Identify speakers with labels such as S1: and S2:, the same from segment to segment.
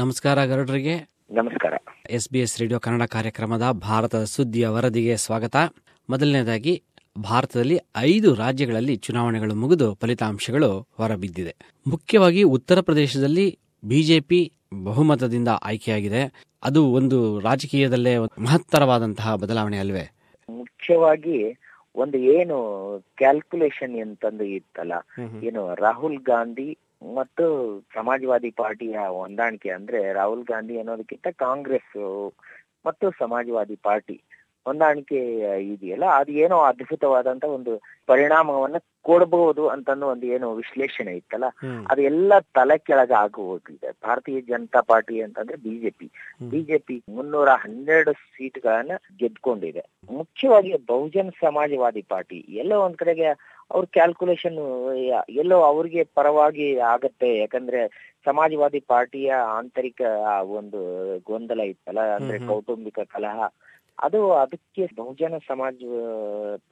S1: ನಮಸ್ಕಾರ ಗರುಡ್ರಿಗೆ.
S2: ನಮಸ್ಕಾರ.
S1: S B S radio Kannada ಕಾರ್ಯಕ್ರಮದ ಭಾರತದ ಸುದ್ದಿಯ ವರದಿಗೆ ಸ್ವಾಗತ. ಮೊದಲನೇದಾಗಿ ಭಾರತದಲ್ಲಿ ಐದು ರಾಜ್ಯಗಳಲ್ಲಿ ಚುನಾವಣೆಗಳು ಮುಗಿದು ಫಲಿತಾಂಶಗಳು ಹೊರಬಿದ್ದಿದೆ. ಮುಖ್ಯವಾಗಿ ಉತ್ತರ ಪ್ರದೇಶದಲ್ಲಿ ಬಿಜೆಪಿ ಬಹುಮತದಿಂದ ಆಯ್ಕೆಯಾಗಿದೆ. ಅದು ಒಂದು ರಾಜಕೀಯದಲ್ಲೇ ಮಹತ್ತರವಾದಂತಹ ಬದಲಾವಣೆ ಅಲ್ವೇ?
S2: ಮುಖ್ಯವಾಗಿ ಒಂದು ಏನು ಕ್ಯಾಲ್ಕುಲೇಷನ್ ಅಂತಂದು ಇತ್ತಲ್ಲ ಏನು ರಾಹುಲ್ ಗಾಂಧಿ ಮತ್ತು ಸಮಾಜವಾದಿ ಪಾರ್ಟಿಯ ಹೊಂದಾಣಿಕೆ ಅಂದ್ರೆ ರಾಹುಲ್ ಗಾಂಧಿ ಅನ್ನೋದಕ್ಕಿಂತ ಕಾಂಗ್ರೆಸ್ ಮತ್ತು ಸಮಾಜವಾದಿ ಪಾರ್ಟಿ ಹೊಂದಾಣಿಕೆ ಇದೆಯಲ್ಲ ಅದು ಏನೋ ಅದ್ಭುತವಾದಂತ ಒಂದು ಪರಿಣಾಮವನ್ನ ಕೊಡಬಹುದು ಅಂತಂದು ಒಂದು ಏನು ವಿಶ್ಲೇಷಣೆ ಇತ್ತಲ್ಲ ಅದು ಎಲ್ಲ ತಲೆ ಕೆಳಗೆ ಆಗುವುದಿದೆ ಹೋಗಿದೆ. ಭಾರತೀಯ ಜನತಾ ಪಾರ್ಟಿ ಅಂತಂದ್ರೆ ಬಿಜೆಪಿ. ಬಿಜೆಪಿ ಮುನ್ನೂರ ಹನ್ನೆರಡು ಸೀಟ್ಗಳನ್ನ ಗೆದ್ಕೊಂಡಿದೆ. ಮುಖ್ಯವಾಗಿ ಬಹುಜನ್ ಸಮಾಜವಾದಿ ಪಾರ್ಟಿ. ಎಲ್ಲ ಒಂದ್ ಕಡೆಗೆ ಅವ್ರ ಕ್ಯಾಲ್ಕುಲೇಷನ್ ಎಲ್ಲೋ ಅವ್ರಿಗೆ ಪರವಾಗಿ ಆಗತ್ತೆ. ಯಾಕಂದ್ರೆ ಸಮಾಜವಾದಿ ಪಾರ್ಟಿಯ ಆಂತರಿಕ ಒಂದು ಗೊಂದಲ ಇತ್ತಲ್ಲ ಅಂದ್ರೆ ಕೌಟುಂಬಿಕ ಕಲಹ. ಅದು ಅದಕ್ಕೆ ಬಹುಜನ ಸಮಾಜ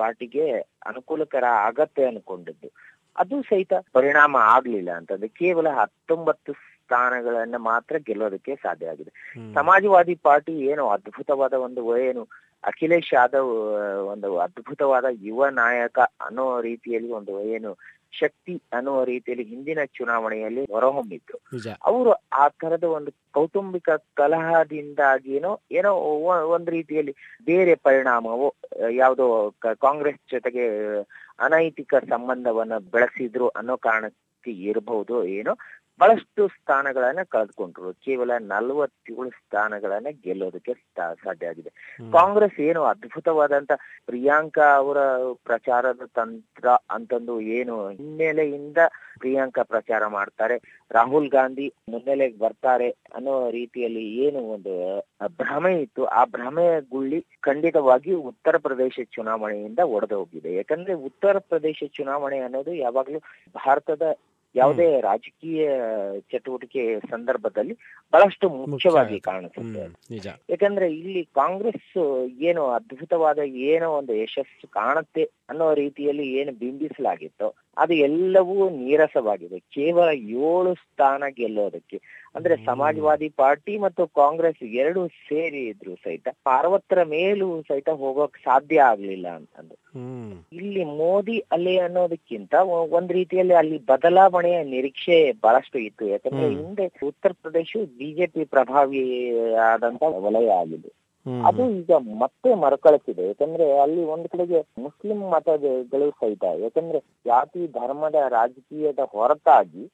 S2: ಪಾರ್ಟಿಗೆ ಅನುಕೂಲಕರ ಆಗತ್ತೆ ಅನ್ಕೊಂಡಿದ್ದು. ಅದು ಸಹಿತ ಪರಿಣಾಮ ಆಗ್ಲಿಲ್ಲ ಅಂತಂದ್ರೆ ಕೇವಲ ಹತ್ತೊಂಬತ್ತು ಸ್ಥಾನಗಳನ್ನ ಮಾತ್ರ ಗೆಲ್ಲೋದಕ್ಕೆ ಸಾಧ್ಯ ಆಗಿದೆ. ಸಮಾಜವಾದಿ ಪಾರ್ಟಿ ಏನು ಅದ್ಭುತವಾದ ಒಂದು ಏನು ಅಖಿಲೇಶ್ ಯಾದವ್ ಒಂದು ಅದ್ಭುತವಾದ ಯುವ ನಾಯಕ ಅನ್ನೋ ರೀತಿಯಲ್ಲಿ ಒಂದು ಏನು ಶಕ್ತಿ ಅನ್ನುವ ರೀತಿಯಲ್ಲಿ ಹಿಂದಿನ ಚುನಾವಣೆಯಲ್ಲಿ ಹೊರಹೊಮ್ಮಿದ್ರು. ಅವರು ಆ ತರದ ಒಂದು ಕೌಟುಂಬಿಕ ಕಲಹದಿಂದಾಗಿನೋ ಏನೋ ಒಂದು ರೀತಿಯಲ್ಲಿ ಬೇರೆ ಪರಿಣಾಮವು ಯಾವುದೋ ಕಾಂಗ್ರೆಸ್ ಜೊತೆಗೆ ಅನೈತಿಕ ಸಂಬಂಧವನ್ನ ಬೆಳೆಸಿದ್ರು ಅನ್ನೋ ಕಾರಣಕ್ಕೆ ಇರಬಹುದು ಏನೋ. ಬಹಳಷ್ಟು ಸ್ಥಾನಗಳನ್ನ ಕಳೆದುಕೊಂಡ್ರು. ಕೇವಲ ನಲವತ್ತೇಳು ಸ್ಥಾನಗಳನ್ನ ಗೆಲ್ಲೋದಕ್ಕೆ ಸಾಧ್ಯ ಆಗಿದೆ. ಕಾಂಗ್ರೆಸ್ ಏನು ಅದ್ಭುತವಾದಂತ ಪ್ರಿಯಾಂಕಾ ಅವರ ಪ್ರಚಾರದ ತಂತ್ರ ಅಂತಂದು ಏನು ಹಿನ್ನೆಲೆಯಿಂದ ಪ್ರಿಯಾಂಕಾ ಪ್ರಚಾರ ಮಾಡ್ತಾರೆ. ರಾಹುಲ್ ಗಾಂಧಿ ಮುನ್ನೆಲೆಗೆ ಬರ್ತಾರೆ ಅನ್ನೋ ರೀತಿಯಲ್ಲಿ ಏನು ಒಂದು ಭ್ರಮೆ ಇತ್ತು. ಆ ಭ್ರಮೆ ಗುಳ್ಳಿ ಖಂಡಿತವಾಗಿ ಉತ್ತರ ಪ್ರದೇಶ ಚುನಾವಣೆಯಿಂದ ಒಡೆದು ಹೋಗಿದೆ. ಯಾಕಂದ್ರೆ ಉತ್ತರ ಪ್ರದೇಶ ಚುನಾವಣೆ ಅನ್ನೋದು ಯಾವಾಗ್ಲೂ ಭಾರತದ ಯಾವುದೇ ರಾಜಕೀಯ ಚಟುವಟಿಕೆ ಸಂದರ್ಭದಲ್ಲಿ ಬಹಳಷ್ಟು ಮುಖ್ಯವಾಗಿ ಕಾಣಿಸುತ್ತೆ. ಯಾಕಂದ್ರೆ ಇಲ್ಲಿ ಕಾಂಗ್ರೆಸ್ ಏನು ಅದ್ಭುತವಾದ ಏನೋ ಒಂದು ಯಶಸ್ಸು ಕಾಣುತ್ತೆ ಅನ್ನೋ ರೀತಿಯಲ್ಲಿ ಏನು ಬಿಂಬಿಸಲಾಗಿತ್ತು ಅದು ಎಲ್ಲವೂ ನೀರಸವಾಗಿದೆ. ಕೇವಲ ಏಳು ಸ್ಥಾನ ಗೆಲ್ಲೋದಕ್ಕೆ. ಅಂದ್ರೆ ಸಮಾಜವಾದಿ ಪಾರ್ಟಿ ಮತ್ತು ಕಾಂಗ್ರೆಸ್ ಎರಡು ಸೇರಿ ಇದ್ರು ಸಹಿತ ಅರವತ್ತರ ಮೇಲೂ ಸಹಿತ ಹೋಗೋಕ್ ಸಾಧ್ಯ ಆಗ್ಲಿಲ್ಲ ಅಂತಂದು ಇಲ್ಲಿ ಮೋದಿ ಅಲೆ ಅನ್ನೋದಕ್ಕಿಂತ ಒಂದ್ ರೀತಿಯಲ್ಲಿ ಅಲ್ಲಿ ಬದಲಾವಣೆಯ ನಿರೀಕ್ಷೆ ಬಹಳಷ್ಟು ಇತ್ತು. ಯಾಕಂದ್ರೆ ಹಿಂದೆ ಉತ್ತರ ಪ್ರದೇಶ ಬಿಜೆಪಿ ಪ್ರಭಾವಿ ಆದಂತ ವಲಯ ಆಗಿದೆ. ಅದು ಈಗ ಮತ್ತೆ ಮರುಕಳಿಸಿದೆ. ಯಾಕಂದ್ರೆ ಅಲ್ಲಿ ಒಂದ್ ಕಡೆಗೆ ಮುಸ್ಲಿಂ ಮತಗಳು ಸಹಿತ. ಯಾಕಂದ್ರೆ ಜಾತಿ, ಧರ್ಮದ ರಾಜಕೀಯದ ಹೊರತಾಗಿ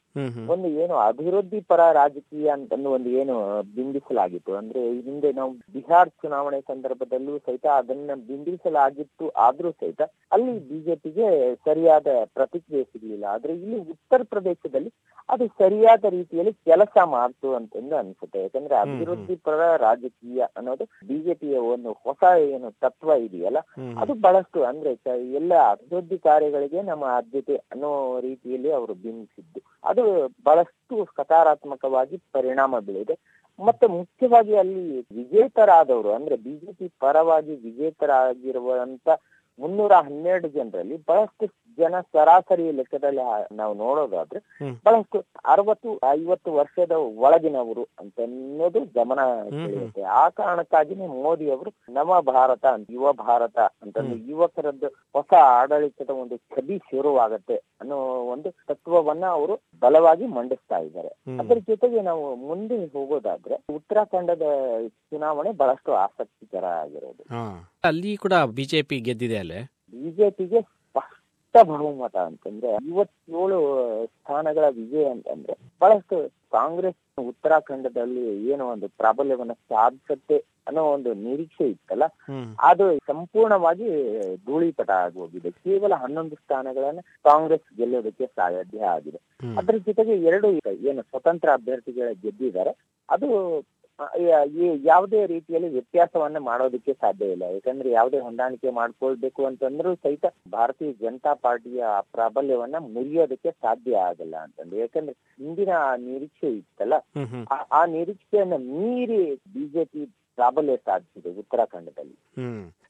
S2: ಒಂದು ಏನು ಅಭಿವೃದ್ಧಿ ಪರ ರಾಜಕೀಯ ಅಂತಂದು ಒಂದು ಏನು ಬಿಂಬಿಸಲಾಗಿತ್ತು. ಅಂದ್ರೆ ಹಿಂದೆ ನಾವು ಬಿಹಾರ್ ಚುನಾವಣೆ ಸಂದರ್ಭದಲ್ಲೂ ಸಹಿತ ಅದನ್ನ ಬಿಂಬಿಸಲಾಗಿತ್ತು ಆದ್ರೂ ಸಹಿತ ಅಲ್ಲಿ ಬಿಜೆಪಿಗೆ ಸರಿಯಾದ ಪ್ರತಿಕ್ರಿಯೆ ಸಿಗ್ಲಿಲ್ಲ. ಆದ್ರೆ ಇಲ್ಲಿ ಉತ್ತರ ಪ್ರದೇಶದಲ್ಲಿ ಅದು ಸರಿಯಾದ ರೀತಿಯಲ್ಲಿ ಕೆಲಸ ಮಾಡ್ತು ಅಂತಂದು ಅನ್ಸುತ್ತೆ. ಯಾಕಂದ್ರೆ ಅಭಿವೃದ್ಧಿ ಪರ ರಾಜಕೀಯ ಅನ್ನೋದು ಬಿಜೆಪಿಯ ಒಂದು ಹೊಸ ಏನು ತತ್ವ ಇದೆಯಲ್ಲ ಅದು ಬಹಳಷ್ಟು ಅಂದ್ರೆ ಎಲ್ಲ ಅಭಿವೃದ್ಧಿ ಕಾರ್ಯಗಳಿಗೆ ನಮ್ಮ ಆದ್ಯತೆ ಅನ್ನೋ ರೀತಿಯಲ್ಲಿ ಅವರು ಬಿಂಬಿಸಿದ್ದು. ಅದು ಬಹಳಷ್ಟು ಸಕಾರಾತ್ಮಕವಾಗಿ ಪರಿಣಾಮ ಬೀಳಿದೆ ಮತ್ತೆ ಮುಖ್ಯವಾಗಿ ಅಲ್ಲಿ ವಿಜೇತರಾದವರು ಅಂದ್ರೆ ಬಿಜೆಪಿ ಪರವಾಗಿ ವಿಜೇತರಾಗಿರುವಂತ ಮುನ್ನೂರ ಹನ್ನೆರಡು ಜನರಲ್ಲಿ ಬಹಳಷ್ಟು ಜನ ಸರಾಸರಿ ಲೆಕ್ಕದಲ್ಲಿ ನಾವು ನೋಡೋದಾದ್ರೆ ಬಹಳಷ್ಟು ಅರವತ್ತು ಐವತ್ತು ವರ್ಷದ ಒಳಗಿನವರು ಅಂತ ಅನ್ನೋದು ಗಮನ ಸೆಳೆಯುತ್ತೆ. ಆ ಕಾರಣಕ್ಕಾಗಿನೇ ಮೋದಿ ಅವರು ನವ ಭಾರತ ಯುವ ಭಾರತ ಅಂತಂದು ಯುವಕರದ್ದು ಹೊಸ ಆಡಳಿತದ ಒಂದು ಛಬಿ ಶುರುವಾಗತ್ತೆ ಅನ್ನೋ ಒಂದು ತತ್ವವನ್ನ ಅವರು ಬಲವಾಗಿ ಮಂಡಿಸ್ತಾ ಇದ್ದಾರೆ. ಅದರ ಜೊತೆಗೆ ನಾವು ಮುಂದೆ ಹೋಗೋದಾದ್ರೆ ಉತ್ತರಾಖಂಡದ ಚುನಾವಣೆ ಬಹಳಷ್ಟು ಆಸಕ್ತಿಕರ ಆಗಿರೋದು.
S1: ಅಲ್ಲಿ ಕೂಡ ಬಿಜೆಪಿ ಗೆದ್ದಿದೆ ಅಲ್ಲೇ?
S2: ಬಿಜೆಪಿಗೆ ಸ್ಪಷ್ಟ ಬಹುಮತ ಅಂತಂದ್ರೆ ಐವತ್ತೇಳು ಸ್ಥಾನಗಳ ವಿಜಯ ಅಂತಂದ್ರೆ ಬಹಳಷ್ಟು ಕಾಂಗ್ರೆಸ್ ಉತ್ತರಾಖಂಡದಲ್ಲಿ ಏನೋ ಒಂದು ಪ್ರಾಬಲ್ಯವನ್ನ ಸಾಧಿಸುತ್ತೆ ಅನ್ನೋ ಒಂದು ನಿರೀಕ್ಷೆ ಇತ್ತಲ್ಲ? ಅದು ಸಂಪೂರ್ಣವಾಗಿ ಧೂಳಿಪಟ ಆಗೋಗಿದೆ. ಕೇವಲ ಹನ್ನೊಂದು ಸ್ಥಾನಗಳನ್ನ ಕಾಂಗ್ರೆಸ್ ಗೆಲ್ಲೋದಕ್ಕೆ ಸಾಧ್ಯ ಆಗಿದೆ. ಅದ್ರ ಜೊತೆಗೆ ಎರಡು ಏನು ಸ್ವತಂತ್ರ ಅಭ್ಯರ್ಥಿಗಳ ಗೆದ್ದಿದ್ದಾರೆ. ಅದು ಯಾವುದೇ ರೀತಿಯಲ್ಲಿ ವ್ಯತ್ಯಾಸವನ್ನ ಮಾಡೋದಕ್ಕೆ ಸಾಧ್ಯ ಇಲ್ಲ. ಯಾಕಂದ್ರೆ ಯಾವುದೇ ಹೊಂದಾಣಿಕೆ ಮಾಡ್ಕೊಳ್ಬೇಕು ಅಂತಂದ್ರೂ ಸಹಿತ ಭಾರತೀಯ ಜನತಾ ಪಾರ್ಟಿಯ ಪ್ರಾಬಲ್ಯವನ್ನ ಮುರಿಯೋದಕ್ಕೆ ಸಾಧ್ಯ ಆಗಲ್ಲ ಅಂತಂದ್ರೆ. ಯಾಕಂದ್ರೆ ಹಿಂದಿನ ನಿರೀಕ್ಷೆ ಇತ್ತಲ್ಲ? ಆ ನಿರೀಕ್ಷೆಯನ್ನ ಮೀರಿ ಬಿಜೆಪಿ ಪ್ರಾಬಲ್ಯ ಸಾಧಿಸಿದೆ ಉತ್ತರಾಖಂಡದಲ್ಲಿ.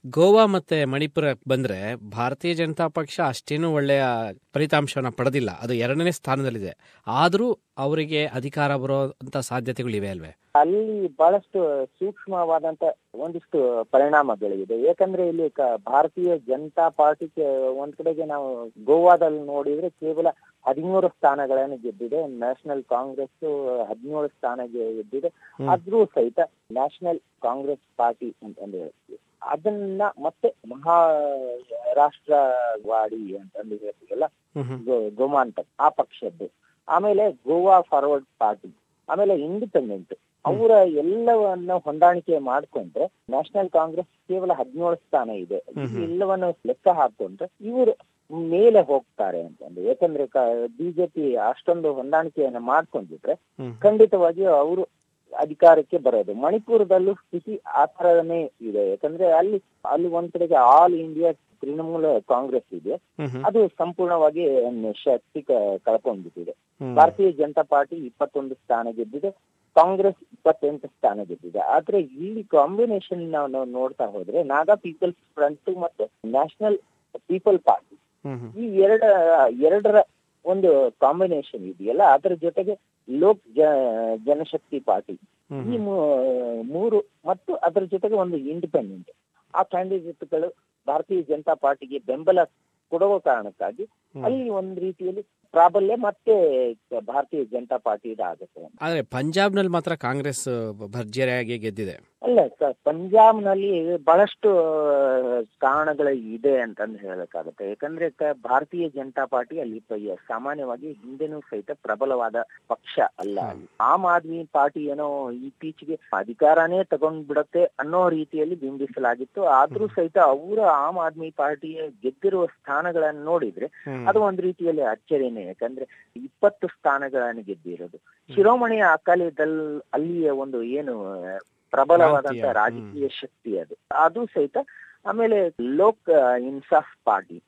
S1: ಗೋವಾ ಮತ್ತೆ ಮಣಿಪುರ ಬಂದ್ರೆ ಭಾರತೀಯ ಜನತಾ ಪಕ್ಷ ಅಷ್ಟೇನು ಒಳ್ಳೆಯ ಫಲಿತಾಂಶವನ್ನ ಪಡೆದಿಲ್ಲ. ಅದು ಎರಡನೇ ಸ್ಥಾನದಲ್ಲಿದೆ. ಆದರೂ ಅವರಿಗೆ ಅಧಿಕಾರ ಬರುವಂತ ಸಾಧ್ಯತೆಗಳಿವೆ ಅಲ್ವೇ?
S2: ಅಲ್ಲಿ ಬಹಳಷ್ಟು ಸೂಕ್ಷ್ಮವಾದಂತ ಒಂದಿಷ್ಟು ಪರಿಣಾಮಗಳಿದೆ. ಯಾಕಂದ್ರೆ ಇಲ್ಲಿ ಭಾರತೀಯ ಜನತಾ ಪಾರ್ಟಿ ಒಂದ್ ಕಡೆಗೆ ನಾವು ಗೋವಾದಲ್ಲಿ ನೋಡಿದ್ರೆ ಕೇವಲ ಹದಿಮೂರು ಸ್ಥಾನಗಳನ್ನು ಗೆದ್ದಿದೆ. ನ್ಯಾಷನಲ್ ಕಾಂಗ್ರೆಸ್ ಹದಿನೇಳು ಸ್ಥಾನ ಗೆದ್ದಿದೆ. ಆದ್ರೂ ಸಹಿತ ನ್ಯಾಷನಲ್ ಕಾಂಗ್ರೆಸ್ ಪಾರ್ಟಿ ಅಂತಂದು ಹೇಳ್ತೀವಿ. ಅದನ್ನ ಮತ್ತೆ ಮಹಾರಾಷ್ಟ್ರವಾಡಿ ಅಂತಂದು ಹೇಳ್ತೀವಲ್ಲ
S1: ಹ್ಮ್ ಹ್ಮ್.
S2: ಗೋ- ಗೋಮಾಂತಕ್ ಆ ಪಕ್ಷದ್ದು ಆಮೇಲೆ ಗೋವಾ ಫಾರ್ವರ್ಡ್ ಪಾರ್ಟಿ ಆಮೇಲೆ ಇಂಡಿಪೆಂಡೆಂಟ್ ಅವರ ಎಲ್ಲವನ್ನ ಹೊಂದಾಣಿಕೆ ಮಾಡ್ಕೊಂಡ್ರೆ ನ್ಯಾಷನಲ್ ಕಾಂಗ್ರೆಸ್ ಕೇವಲ ಹದಿನೇಳು ಸ್ಥಾನ ಇದೆ. ಎಲ್ಲವನ್ನು ಲೆಕ್ಕ ಹಾಕೊಂಡ್ರೆ ಇವರು ಮೇಲೆ ಹೋಗ್ತಾರೆ ಅಂತಂದು ಯಾಕಂದ್ರೆ ಬಿಜೆಪಿ ಅಷ್ಟೊಂದು ಹೊಂದಾಣಿಕೆಯನ್ನ ಮಾಡ್ಕೊಂಡಿದ್ರೆ. ಖಂಡಿತವಾಗಿಯೂ ಅವರು ಅಧಿಕಾರಕ್ಕೆ ಬರೋದು. ಮಣಿಪುರದಲ್ಲೂ ಸ್ಥಿತಿ ಆ ತರನೇ ಇದೆ. ಯಾಕಂದ್ರೆ ಅಲ್ಲಿ ಅಲ್ಲಿ ಒಂದ್ ಕಡೆಗೆ ಆಲ್ ಇಂಡಿಯಾ ತೃಣಮೂಲ ಕಾಂಗ್ರೆಸ್ ಇದೆ. ಅದು ಸಂಪೂರ್ಣವಾಗಿ ಶಕ್ತಿ ಕಳ್ಕೊಂಡ್ಬಿಟ್ಟಿದೆ. ಭಾರತೀಯ ಜನತಾ ಪಾರ್ಟಿ ಇಪ್ಪತ್ತೊಂದು ಸ್ಥಾನ ಗೆದ್ದಿದೆ. ಕಾಂಗ್ರೆಸ್ ಇಪ್ಪತ್ತೆಂಟು ಸ್ಥಾನ ಗೆದ್ದಿದೆ. ಆದ್ರೆ ಇಲ್ಲಿ ಕಾಂಬಿನೇಷನ್ ನಾವು ನೋಡ್ತಾ ಹೋದ್ರೆ ನಾಗಾ ಪೀಪಲ್ಸ್ ಫ್ರಂಟ್ ಮತ್ತು ನ್ಯಾಷನಲ್ ಪೀಪಲ್ ಪಾರ್ಟಿ. ಈ ಎರಡ ಎರಡರ ಒಂದು ಕಾಂಬಿನೇಷನ್ ಇದೆಯಲ್ಲ ಅದರ ಜೊತೆಗೆ ಲೋಕ್ ಜ- ಜನಶಕ್ತಿ ಪಾರ್ಟಿ ಈ ಮೂರು ಮತ್ತು ಅದರ ಜೊತೆಗೆ ಒಂದು ಇಂಡಿಪೆಂಡೆಂಟ್ ಆ ಕ್ಯಾಂಡಿಡೇಟ್ಗಳು ಭಾರತೀಯ ಜನತಾ ಪಾರ್ಟಿಗೆ ಬೆಂಬಲ ಕೊಡುವ ಕಾರಣಕ್ಕಾಗಿ. ಅಲ್ಲಿ ಒಂದ್ ರೀತಿಯಲ್ಲಿ ಪ್ರಾಬಲ್ಯ ಮತ್ತೆ ಭಾರತೀಯ ಜನತಾ ಪಾರ್ಟಿ ಆಗುತ್ತೆ
S1: ಆದ್ರೆ ಪಂಜಾಬ್ನಲ್ಲಿ ಮಾತ್ರ ಕಾಂಗ್ರೆಸ್ ಭರ್ಜರಿಯಾಗಿ ಗೆದ್ದಿದೆ.
S2: ಅಲ್ಲ ಸರ್ ಪಂಜಾಬ್ನಲ್ಲಿ ಬಹಳಷ್ಟು ಕಾರಣಗಳು ಇದೆ ಅಂತಂದು ಹೇಳಕ್ಕಾಗುತ್ತೆ. ಯಾಕಂದ್ರೆ ಭಾರತೀಯ ಜನತಾ ಪಾರ್ಟಿ ಅಲ್ಲಿ ಸಾಮಾನ್ಯವಾಗಿ ಹಿಂದೆನೂ ಸಹಿತ ಪ್ರಬಲವಾದ ಪಕ್ಷ ಅಲ್ಲ. ಆಮ್ ಆದ್ಮಿ ಪಾರ್ಟಿ ಏನೋ ಇತ್ತೀಚೆಗೆ ಅಧಿಕಾರನೇ ತಗೊಂಡ್ ಬಿಡತ್ತೆ ಅನ್ನೋ ರೀತಿಯಲ್ಲಿ ಬಿಂಬಿಸಲಾಗಿತ್ತು. ಆದ್ರೂ ಸಹಿತ ಅವರ ಆಮ್ ಆದ್ಮಿ ಪಾರ್ಟಿಯ ಗೆದ್ದಿರುವ ಸ್ಥಾನಗಳನ್ನು ನೋಡಿದ್ರೆ. ಅದು ಒಂದ್ ರೀತಿಯಲ್ಲಿ ಅಚ್ಚರಿನೇ ಯಾಕಂದ್ರೆ ಇಪ್ಪತ್ತು ಸ್ಥಾನಗಳನ್ನು ಗೆದ್ದಿರೋದು. ಶಿರೋಮಣಿ ಅಕಾಲಿ ದಲ್ ಅಲ್ಲಿಯ ಒಂದು ಏನು ಪ್ರಬಲವಾದಂತ ರಾಜಕೀಯ ಶಕ್ತಿ ಅದು. ಅದು ಸಹಿತ ಆಮೇಲೆ ಲೋಕ್ ಇನ್ಸಾಫ್ ಪಾರ್ಟಿ.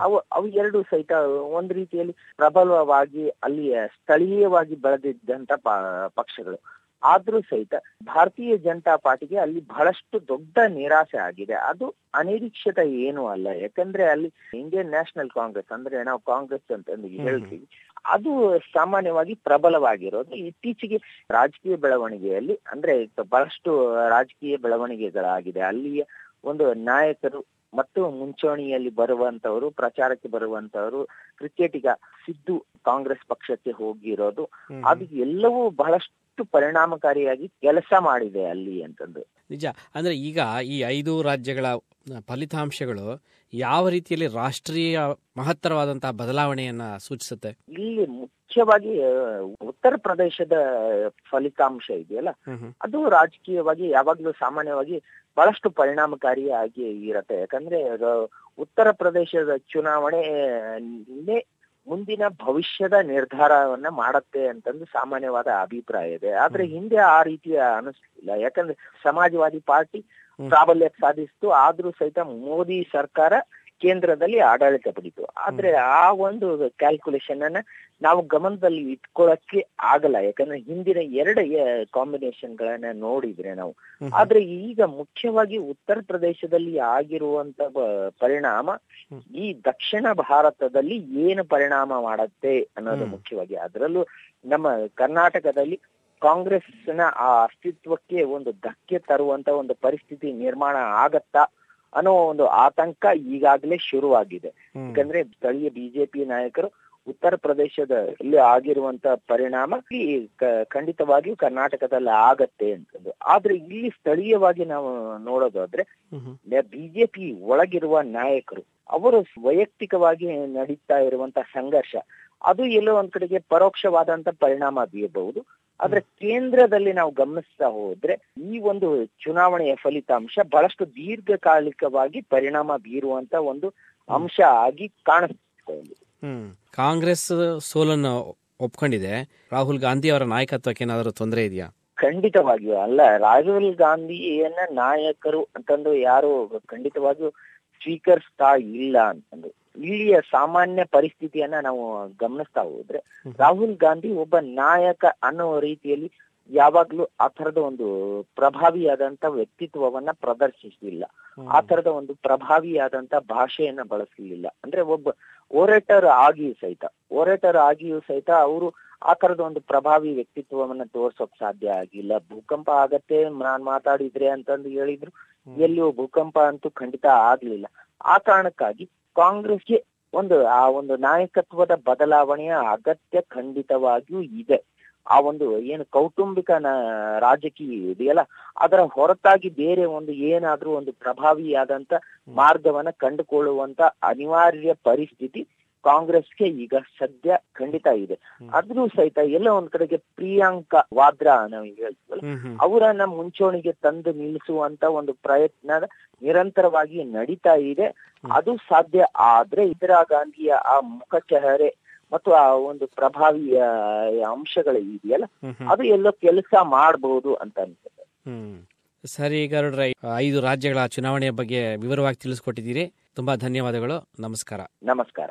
S2: ಅವು ಅವು ಎರಡು ಸಹಿತ ಒಂದ್ ರೀತಿಯಲ್ಲಿ ಪ್ರಬಲವಾಗಿ ಅಲ್ಲಿಯ ಸ್ಥಳೀಯವಾಗಿ ಬೆಳೆದಿದ್ದಂತ ಪ- ಪಕ್ಷಗಳು. ಆದ್ರೂ ಸಹಿತ ಭಾರತೀಯ ಜನತಾ ಪಾರ್ಟಿಗೆ ಅಲ್ಲಿ ಬಹಳಷ್ಟು ದೊಡ್ಡ ನಿರಾಸೆ ಆಗಿದೆ. ಅದು ಅನಿರೀಕ್ಷಿತ ಏನು ಅಲ್ಲ. ಯಾಕಂದ್ರೆ ಅಲ್ಲಿ ಇಂಡಿಯನ್ ನ್ಯಾಷನಲ್ ಕಾಂಗ್ರೆಸ್ ಅಂದ್ರೆ ನಾವು ಕಾಂಗ್ರೆಸ್ ಅಂತ ಹೇಳ್ತೀವಿ. ಅದು ಸಾಮಾನ್ಯವಾಗಿ ಪ್ರಬಲವಾಗಿರೋದು. ಇತ್ತೀಚೆಗೆ ರಾಜಕೀಯ ಬೆಳವಣಿಗೆಯಲ್ಲಿ ಅಂದ್ರೆ ಬಹಳಷ್ಟು ರಾಜಕೀಯ ಬೆಳವಣಿಗೆಗಳಾಗಿದೆ. ಅಲ್ಲಿಯ ಒಂದು ನಾಯಕರು ಮತ್ತು ಮುಂಚೂಣಿಯಲ್ಲಿ ಬರುವಂತವರು ಪ್ರಚಾರಕ್ಕೆ ಬರುವಂತವರು ಕ್ರಿಕೆಟಿಗ ಸಿದ್ದು ಕಾಂಗ್ರೆಸ್ ಪಕ್ಷಕ್ಕೆ ಹೋಗಿರೋದು. ಅದು ಎಲ್ಲವೂ ಬಹಳಷ್ಟು ಪರಿಣಾಮಕಾರಿಯಾಗಿ ಕೆಲಸ ಮಾಡಿದೆ ಅಲ್ಲಿ ಅಂತಂದು.
S1: ನಿಜ. ಅಂದ್ರೆ ಈಗ ಈ ಐದು ರಾಜ್ಯಗಳ ಫಲಿತಾಂಶಗಳು ಯಾವ ರೀತಿಯಲ್ಲಿ ರಾಷ್ಟ್ರೀಯ ಮಹತ್ತರವಾದಂತಹ ಬದಲಾವಣೆಯನ್ನ ಸೂಚಿಸುತ್ತೆ?
S2: ಇಲ್ಲಿ ಮುಖ್ಯವಾಗಿ ಉತ್ತರ ಪ್ರದೇಶದ ಫಲಿತಾಂಶ ಇದೆಯಲ್ಲ. ಅದು ರಾಜಕೀಯವಾಗಿ ಯಾವಾಗ್ಲೂ ಸಾಮಾನ್ಯವಾಗಿ ಬಹಳಷ್ಟು ಪರಿಣಾಮಕಾರಿಯಾಗಿ ಇರತ್ತೆ. ಯಾಕಂದ್ರೆ ಉತ್ತರ ಪ್ರದೇಶದ ಚುನಾವಣೆ ಮುಂದಿನ ಭವಿಷ್ಯದ ನಿರ್ಧಾರವನ್ನ ಮಾಡತ್ತೆ ಅಂತಂದು ಸಾಮಾನ್ಯವಾದ ಅಭಿಪ್ರಾಯ ಇದೆ. ಆದ್ರೆ ಹಿಂದೆ ಆ ರೀತಿಯ ಅನಿಸ್ಲಿಲ್ಲ. ಯಾಕಂದ್ರೆ ಸಮಾಜವಾದಿ ಪಾರ್ಟಿ. ಪ್ರಾಬಲ್ಯ ಸಾಧಿಸ್ತು ಆದ್ರೂ ಸಹಿತ ಮೋದಿ ಸರ್ಕಾರ ಕೇಂದ್ರದಲ್ಲಿ ಆಡಳಿತ ಪಡಿತು. ಆದ್ರೆ ಆ ಒಂದು ಕ್ಯಾಲ್ಕುಲೇಷನ್ ಅನ್ನ ನಾವು ಗಮನದಲ್ಲಿ ಇಟ್ಕೊಳಕ್ಕೆ ಆಗಲ್ಲ. ಯಾಕಂದ್ರೆ ಹಿಂದಿನ ಎರಡು ಕಾಂಬಿನೇಷನ್ ಗಳನ್ನ ನೋಡಿದ್ರೆ ನಾವು. ಆದ್ರೆ ಈಗ ಮುಖ್ಯವಾಗಿ ಉತ್ತರ ಪ್ರದೇಶದಲ್ಲಿ ಆಗಿರುವಂತ ಪರಿಣಾಮ ಈ ದಕ್ಷಿಣ ಭಾರತದಲ್ಲಿ ಏನು ಪರಿಣಾಮ ಮಾಡತ್ತೆ ಅನ್ನೋದು ಮುಖ್ಯವಾಗಿ. ಅದರಲ್ಲೂ ನಮ್ಮ ಕರ್ನಾಟಕದಲ್ಲಿ ಕಾಂಗ್ರೆಸ್ನ ಆ ಅಸ್ತಿತ್ವಕ್ಕೆ ಒಂದು ಧಕ್ಕೆ ತರುವಂತ ಒಂದು ಪರಿಸ್ಥಿತಿ ನಿರ್ಮಾಣ ಆಗತ್ತಾ ಅನ್ನೋ ಒಂದು ಆತಂಕ ಈಗಾಗಲೇ ಶುರುವಾಗಿದೆ. ಯಾಕಂದ್ರೆ ಸ್ಥಳೀಯ ಬಿಜೆಪಿ ನಾಯಕರು ಉತ್ತರ ಪ್ರದೇಶದಲ್ಲಿ ಆಗಿರುವಂತ ಪರಿಣಾಮ ಈ ಖಂಡಿತವಾಗಿಯೂ ಕರ್ನಾಟಕದಲ್ಲಿ ಆಗತ್ತೆ ಅಂತಂದು ಆದ್ರೆ ಇಲ್ಲಿ ಸ್ಥಳೀಯವಾಗಿ ನಾವು ನೋಡೋದಾದ್ರೆ. ಬಿಜೆಪಿ ಒಳಗಿರುವ ನಾಯಕರು ಅವರು ವೈಯಕ್ತಿಕವಾಗಿ ನಡೀತಾ ಇರುವಂತ ಸಂಘರ್ಷ ಅದು ಎಲ್ಲೋ ಒಂದ್ ಕಡೆಗೆ ಪರೋಕ್ಷವಾದಂತ ಪರಿಣಾಮ ಬೀರಬಹುದು. ಆದ್ರೆ ಕೇಂದ್ರದಲ್ಲಿ ನಾವು ಗಮನಿಸ್ತಾ ಹೋದ್ರೆ ಈ ಒಂದು ಚುನಾವಣೆಯ ಫಲಿತಾಂಶ ಬಹಳಷ್ಟು ದೀರ್ಘಕಾಲಿಕವಾಗಿ ಪರಿಣಾಮ ಬೀರುವಂತ ಒಂದು ಅಂಶ ಆಗಿ ಕಾಣಿಸ್ತಾ ಇದೆ.
S1: ಹ್ಮ್. ಕಾಂಗ್ರೆಸ್ ಸೋಲನ್ನು ಒಪ್ಕೊಂಡಿದೆ. ರಾಹುಲ್ ಗಾಂಧಿ ಅವರ ನಾಯಕತ್ವಕ್ಕೆ ಏನಾದರೂ ತೊಂದರೆ ಇದೆಯಾ?
S2: ಖಂಡಿತವಾಗಿಯೂ ಅಲ್ಲ. ರಾಹುಲ್ ಗಾಂಧಿಯನ್ನ ನಾಯಕರು ಅಂತಂದು ಯಾರು ಖಂಡಿತವಾಗಿಯೂ ಸ್ವೀಕರಿಸ್ತಾ ಇಲ್ಲ ಅಂತಂದು. ಇಲ್ಲಿಯ ಸಾಮಾನ್ಯ ಪರಿಸ್ಥಿತಿಯನ್ನ ನಾವು ಗಮನಿಸ್ತಾ ಹೋದ್ರೆ ರಾಹುಲ್ ಗಾಂಧಿ ಒಬ್ಬ ನಾಯಕ ಅನ್ನೋ ರೀತಿಯಲ್ಲಿ ಯಾವಾಗ್ಲೂ ಆ ತರದ ಒಂದು ಪ್ರಭಾವಿಯಾದಂತ ವ್ಯಕ್ತಿತ್ವವನ್ನ ಪ್ರದರ್ಶಿಸಲಿಲ್ಲ. ಆ ತರದ ಒಂದು ಪ್ರಭಾವಿಯಾದಂತ ಭಾಷೆಯನ್ನ ಬಳಸಲಿಲ್ಲ. ಅಂದ್ರೆ ಒಬ್ಬ ಓರೇಟರ್ ಆಗಿಯೂ ಸಹಿತ ಓರೇಟರ್ ಆಗಿಯೂ ಸಹಿತ ಅವರು ಆ ತರದ ಒಂದು ಪ್ರಭಾವಿ ವ್ಯಕ್ತಿತ್ವವನ್ನ ತೋರ್ಸೋಕ್ ಸಾಧ್ಯ ಆಗಿಲ್ಲ. ಭೂಕಂಪ ಆಗತ್ತೆ ನಾನ್ ಮಾತಾಡಿದ್ರೆ ಅಂತಂದು ಹೇಳಿದ್ರು ಎಲ್ಲಿಯೂ ಭೂಕಂಪ ಅಂತೂ ಖಂಡಿತ ಆಗ್ಲಿಲ್ಲ. ಆ ಕಾರಣಕ್ಕಾಗಿ ಕಾಂಗ್ರೆಸ್ಗೆ ಒಂದು ಆ ಒಂದು ನಾಯಕತ್ವದ ಬದಲಾವಣೆಯ ಅಗತ್ಯ ಖಂಡಿತವಾಗಿಯೂ ಇದೆ. ಆ ಒಂದು ಏನು ಕೌಟುಂಬಿಕ ರಾಜಕೀಯ ಇದೆಯಲ್ಲ ಅದರ ಹೊರತಾಗಿ ಬೇರೆ ಒಂದು ಏನಾದ್ರೂ ಒಂದು ಪ್ರಭಾವಿಯಾದಂತ ಮಾರ್ಗವನ್ನ ಕಂಡುಕೊಳ್ಳುವಂತ ಅನಿವಾರ್ಯ ಪರಿಸ್ಥಿತಿ ಕಾಂಗ್ರೆಸ್ಗೆ ಈಗ ಸದ್ಯ ಖಂಡಿತ ಇದೆ. ಅದ್ರೂ ಸಹಿತ ಎಲ್ಲ ಒಂದ್ ಕಡೆಗೆ ಪ್ರಿಯಾಂಕಾ ವಾದ್ರಾ ನಾವು ಹೇಳ್ತೀವಲ್ಲ ಅವರನ್ನ ಮುಂಚೂಣಿಗೆ ತಂದು ನಿಲ್ಲಿಸುವಂತ ಒಂದು ಪ್ರಯತ್ನ ನಿರಂತರವಾಗಿ ನಡೀತಾ ಇದೆ. ಅದು ಸಾಧ್ಯ ಆದ್ರೆ ಇಂದಿರಾ ಗಾಂಧಿಯ ಆ ಮುಖ ಚೆಹರೆ ಮತ್ತು ಆ ಒಂದು ಪ್ರಭಾವಿ ಅಂಶಗಳು ಇದೆಯಲ್ಲ? ಅದು ಎಲ್ಲೋ ಕೆಲಸ ಮಾಡಬಹುದು ಅಂತ ಅನ್ಸುತ್ತೆ.
S1: ಹ್ಮ್. ಸರಿ ಗರುಡ್ರೆ ಐದು ರಾಜ್ಯಗಳ ಚುನಾವಣೆಯ ಬಗ್ಗೆ ವಿವರವಾಗಿ ತಿಳಿಸ್ಕೊಟ್ಟಿದ್ದೀರಿ. ತುಂಬಾ ಧನ್ಯವಾದಗಳು. ನಮಸ್ಕಾರ.
S2: ನಮಸ್ಕಾರ.